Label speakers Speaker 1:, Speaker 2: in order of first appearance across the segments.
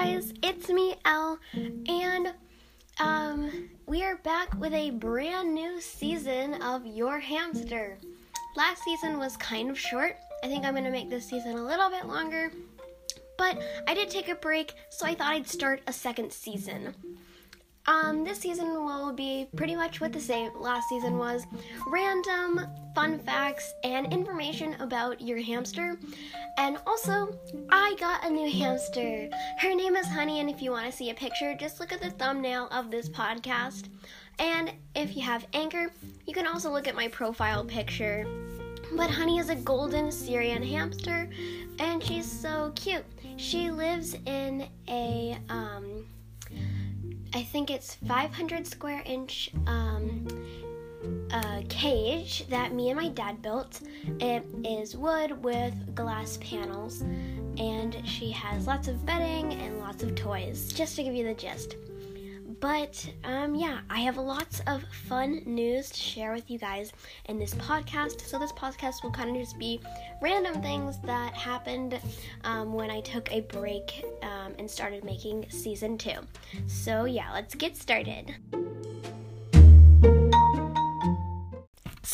Speaker 1: guys, it's me, Elle, and um, we are back with a brand new season of Your Hamster. Last season was kind of short. I think I'm gonna make this season a little bit longer, but I did take a break, so I thought I'd start a second season. Um, this season will be pretty much what the same last season was random fun facts and information about your hamster. And also, I got a new hamster. Her name is Honey, and if you want to see a picture, just look at the thumbnail of this podcast. And if you have Anchor, you can also look at my profile picture. But Honey is a golden Syrian hamster, and she's so cute. She lives in a um, I think it's 500 square inch um, uh, cage that me and my dad built. It is wood with glass panels, and she has lots of bedding and lots of toys, just to give you the gist. But um, yeah, I have lots of fun news to share with you guys in this podcast. So, this podcast will kind of just be random things that happened um, when I took a break um, and started making season two. So, yeah, let's get started.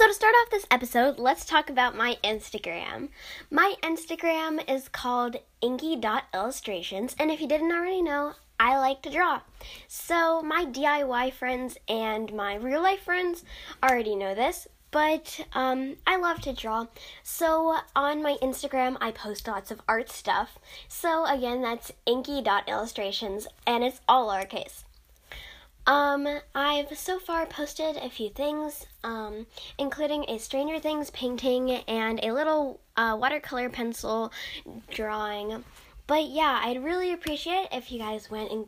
Speaker 1: So, to start off this episode, let's talk about my Instagram. My Instagram is called inky.illustrations, and if you didn't already know, I like to draw. So, my DIY friends and my real life friends already know this, but um, I love to draw. So, on my Instagram, I post lots of art stuff. So, again, that's inky.illustrations, and it's all lowercase. Um, I've so far posted a few things, um, including a Stranger Things painting and a little uh, watercolor pencil drawing. But yeah, I'd really appreciate if you guys went and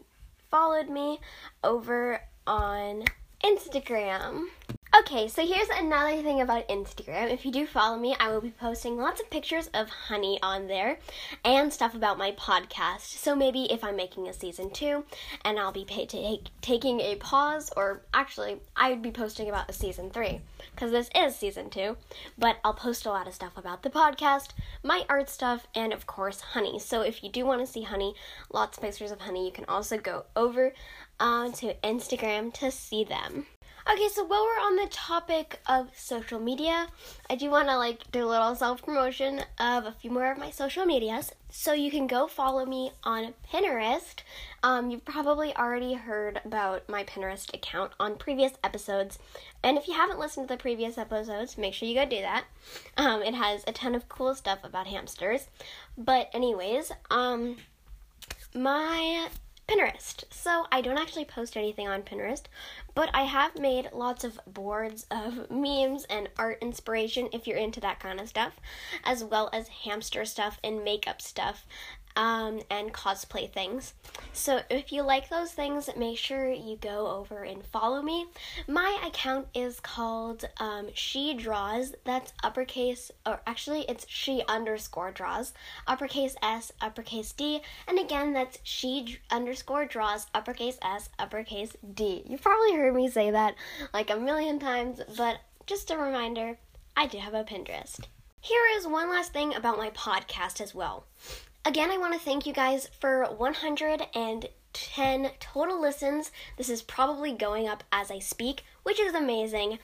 Speaker 1: followed me over on Instagram. Okay, so here's another thing about Instagram. If you do follow me, I will be posting lots of pictures of honey on there and stuff about my podcast. So maybe if I'm making a season two and I'll be pay- take, taking a pause, or actually, I would be posting about a season three because this is season two. But I'll post a lot of stuff about the podcast, my art stuff, and of course, honey. So if you do want to see honey, lots of pictures of honey, you can also go over uh, to Instagram to see them. Okay, so while we're on the topic of social media, I do want to like do a little self promotion of a few more of my social medias. So you can go follow me on Pinterest. Um, you've probably already heard about my Pinterest account on previous episodes, and if you haven't listened to the previous episodes, make sure you go do that. Um, it has a ton of cool stuff about hamsters. But anyways, um, my Pinterest. So I don't actually post anything on Pinterest, but I have made lots of boards of memes and art inspiration if you're into that kind of stuff, as well as hamster stuff and makeup stuff um, and cosplay things. So if you like those things, make sure you go over and follow me. My account is called um, She Draws. That's uppercase, or actually it's She underscore Draws, uppercase S, uppercase D, and again that's She underscore Draws, uppercase S, uppercase D. You've probably heard me say that like a million times, but just a reminder, I do have a Pinterest. Here is one last thing about my podcast as well. Again, I want to thank you guys for 110 total listens. This is probably going up as I speak, which is amazing.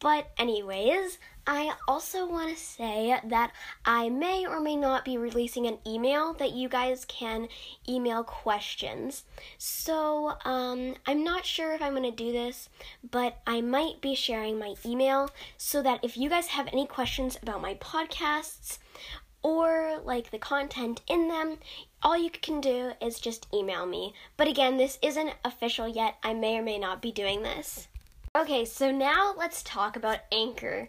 Speaker 1: But, anyways, I also want to say that I may or may not be releasing an email that you guys can email questions. So, um, I'm not sure if I'm going to do this, but I might be sharing my email so that if you guys have any questions about my podcasts, or like the content in them, all you can do is just email me. But again, this isn't official yet. I may or may not be doing this. Okay, so now let's talk about Anchor.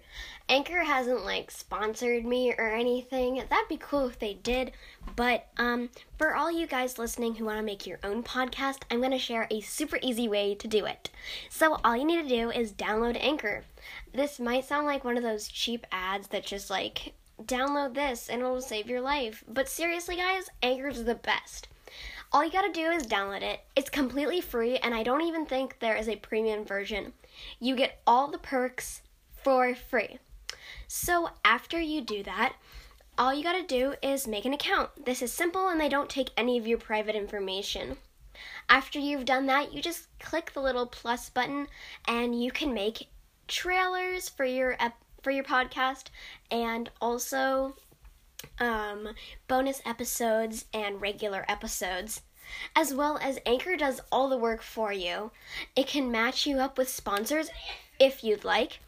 Speaker 1: Anchor hasn't like sponsored me or anything. That'd be cool if they did. But um for all you guys listening who want to make your own podcast, I'm going to share a super easy way to do it. So all you need to do is download Anchor. This might sound like one of those cheap ads that just like download this and it'll save your life. But seriously, guys, Anchor's the best. All you gotta do is download it. It's completely free, and I don't even think there is a premium version. You get all the perks for free. So after you do that, all you gotta do is make an account. This is simple and they don't take any of your private information. After you've done that, you just click the little plus button and you can make trailers for your ep- for your podcast and also um, bonus episodes and regular episodes. As well as Anchor does all the work for you. It can match you up with sponsors if you'd like,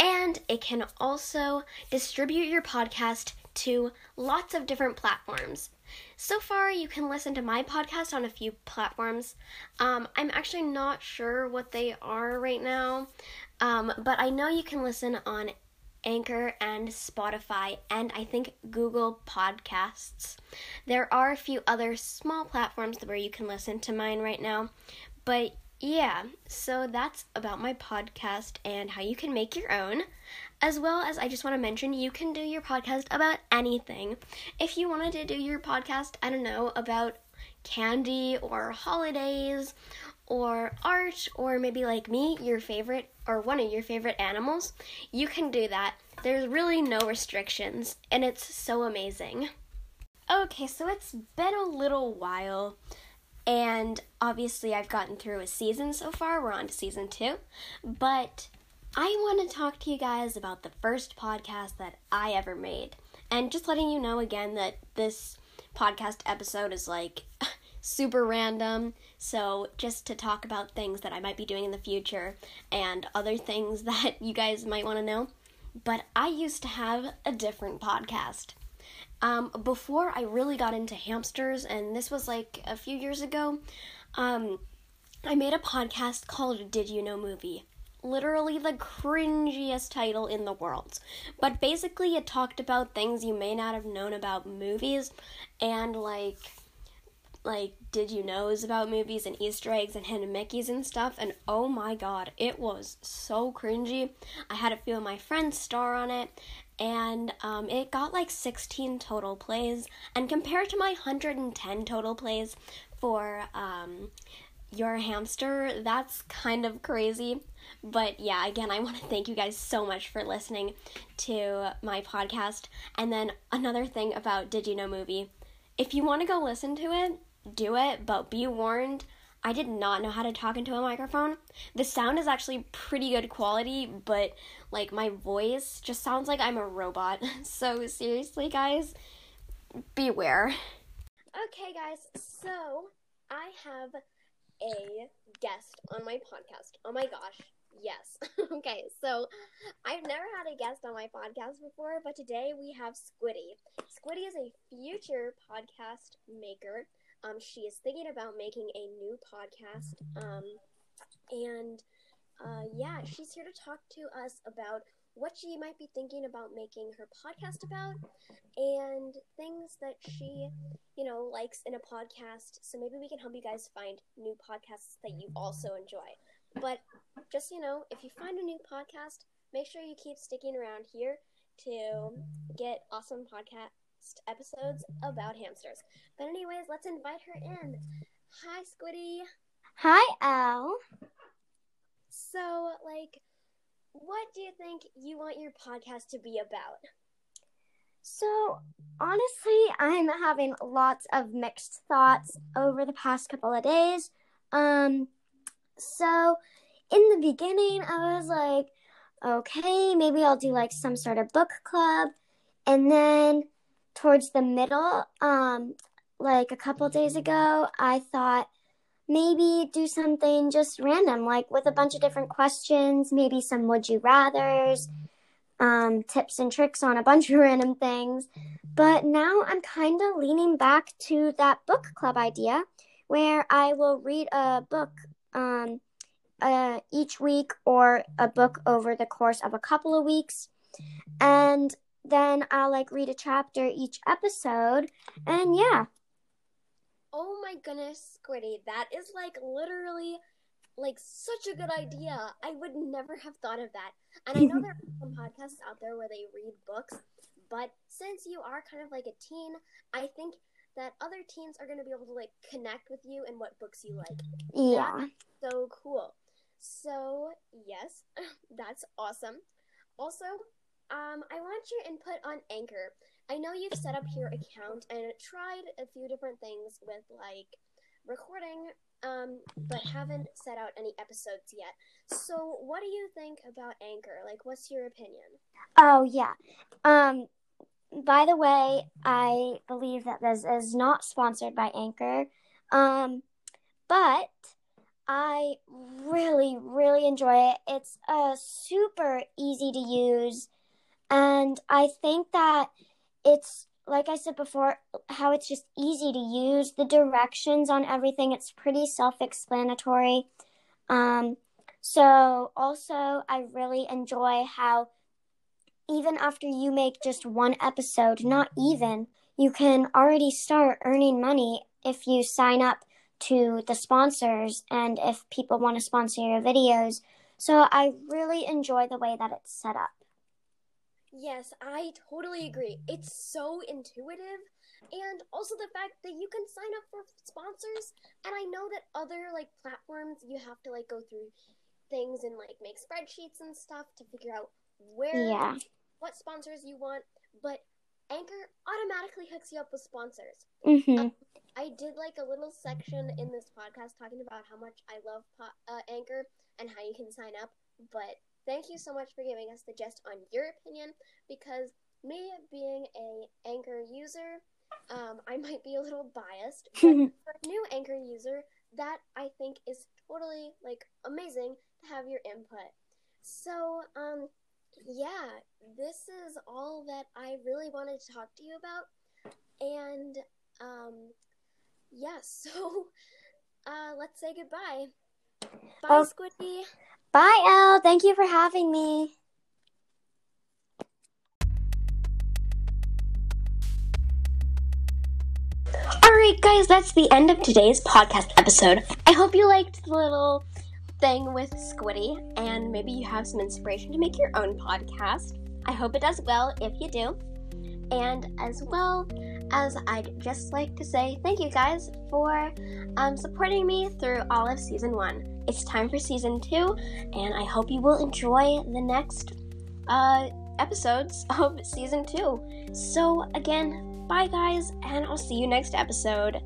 Speaker 1: and it can also distribute your podcast to lots of different platforms. So far, you can listen to my podcast on a few platforms. Um, I'm actually not sure what they are right now, um, but I know you can listen on Anchor and Spotify, and I think Google Podcasts. There are a few other small platforms where you can listen to mine right now, but yeah, so that's about my podcast and how you can make your own. As well as, I just want to mention, you can do your podcast about anything. If you wanted to do your podcast, I don't know, about candy or holidays or art or maybe like me, your favorite or one of your favorite animals, you can do that. There's really no restrictions and it's so amazing. Okay, so it's been a little while and obviously I've gotten through a season so far. We're on to season 2. But I want to talk to you guys about the first podcast that I ever made. And just letting you know again that this podcast episode is like super random. So, just to talk about things that I might be doing in the future and other things that you guys might want to know. But I used to have a different podcast. Um, before I really got into hamsters, and this was like a few years ago, um, I made a podcast called Did You Know Movie? Literally the cringiest title in the world. But basically, it talked about things you may not have known about movies and like like did you knows about movies and Easter eggs and hidden Mickeys and stuff. And oh my god, it was so cringy. I had a few of my friends star on it, and um, it got like 16 total plays. And compared to my 110 total plays for um, Your Hamster, that's kind of crazy. But yeah, again, I want to thank you guys so much for listening to my podcast. And then another thing about Did You Know Movie if you want to go listen to it, do it, but be warned. I did not know how to talk into a microphone. The sound is actually pretty good quality, but like my voice just sounds like I'm a robot. So seriously, guys, beware. Okay, guys, so I have a guest on my podcast. Oh my gosh, yes. okay, so I've never had a guest on my podcast before, but today we have Squiddy. Squiddy is a future podcast maker um, she is thinking about making a new podcast. Um, and uh, yeah, she's here to talk to us about what she might be thinking about making her podcast about and things that she, you know, likes in a podcast. So maybe we can help you guys find new podcasts that you also enjoy. But just, you know, if you find a new podcast, make sure you keep sticking around here to get awesome podcast episodes about hamsters. But, anyways, let's invite her in. Hi, Squiddy.
Speaker 2: Hi, Elle.
Speaker 1: So, like, what do you think you want your podcast to be about?
Speaker 2: So, honestly, I'm having lots of mixed thoughts over the past couple of days. Um, so in the beginning, I was like, okay, maybe I'll do like some sort of book club. And then towards the middle, um, like a couple days ago, I thought maybe do something just random, like with a bunch of different questions, maybe some would you rather's, um, tips and tricks on a bunch of random things. But now I'm kind of leaning back to that book club idea where I will read a book um, uh, each week or a book over the course of a couple of weeks. And then I'll like read a chapter each episode, and yeah.
Speaker 1: Oh my goodness, Squiddy, that is like literally like such a good idea. I would never have thought of that. And I know there are some podcasts out there where they read books, but since you are kind of like a teen, I think that other teens are going to be able to like connect with you and what books you like.
Speaker 2: Yeah.
Speaker 1: That's so cool. So, yes, that's awesome. Also, um, I want your input on Anchor I know you've set up your account and tried a few different things with like recording, um, but haven't set out any episodes yet. So, what do you think about Anchor? Like, what's your opinion?
Speaker 2: Oh yeah. Um. By the way, I believe that this is not sponsored by Anchor. Um, but I really, really enjoy it. It's uh, super easy to use. And I think that it's, like I said before, how it's just easy to use. The directions on everything, it's pretty self explanatory. Um, so, also, I really enjoy how even after you make just one episode, not even, you can already start earning money if you sign up to the sponsors and if people want to sponsor your videos. So I really enjoy the way that it's set up.
Speaker 1: Yes, I totally agree. It's so intuitive and also the fact that you can sign up for sponsors and I know that other like platforms you have to like go through things and like make spreadsheets and stuff to figure out where
Speaker 2: Yeah.
Speaker 1: what sponsors you want, but Anchor automatically hooks you up with sponsors.
Speaker 2: Mhm.
Speaker 1: I did like a little section in this podcast talking about how much I love po- uh, Anchor and how you can sign up. But thank you so much for giving us the gist on your opinion because me being a Anchor user, um, I might be a little biased. But for a new Anchor user, that I think is totally like amazing to have your input. So, um, yeah, this is all that I really wanted to talk to you about. And, um, yeah, so, uh, let's say goodbye. Bye,
Speaker 2: Oh.
Speaker 1: Squiddy.
Speaker 2: Bye, Elle. Thank you for having me.
Speaker 1: Alright, guys, that's the end of today's podcast episode. I hope you liked the little thing with Squiddy, and maybe you have some inspiration to make your own podcast. I hope it does well if you do. And as well as I'd just like to say thank you guys for um, supporting me through all of season one. It's time for season two, and I hope you will enjoy the next uh, episodes of season two. So, again, bye guys, and I'll see you next episode.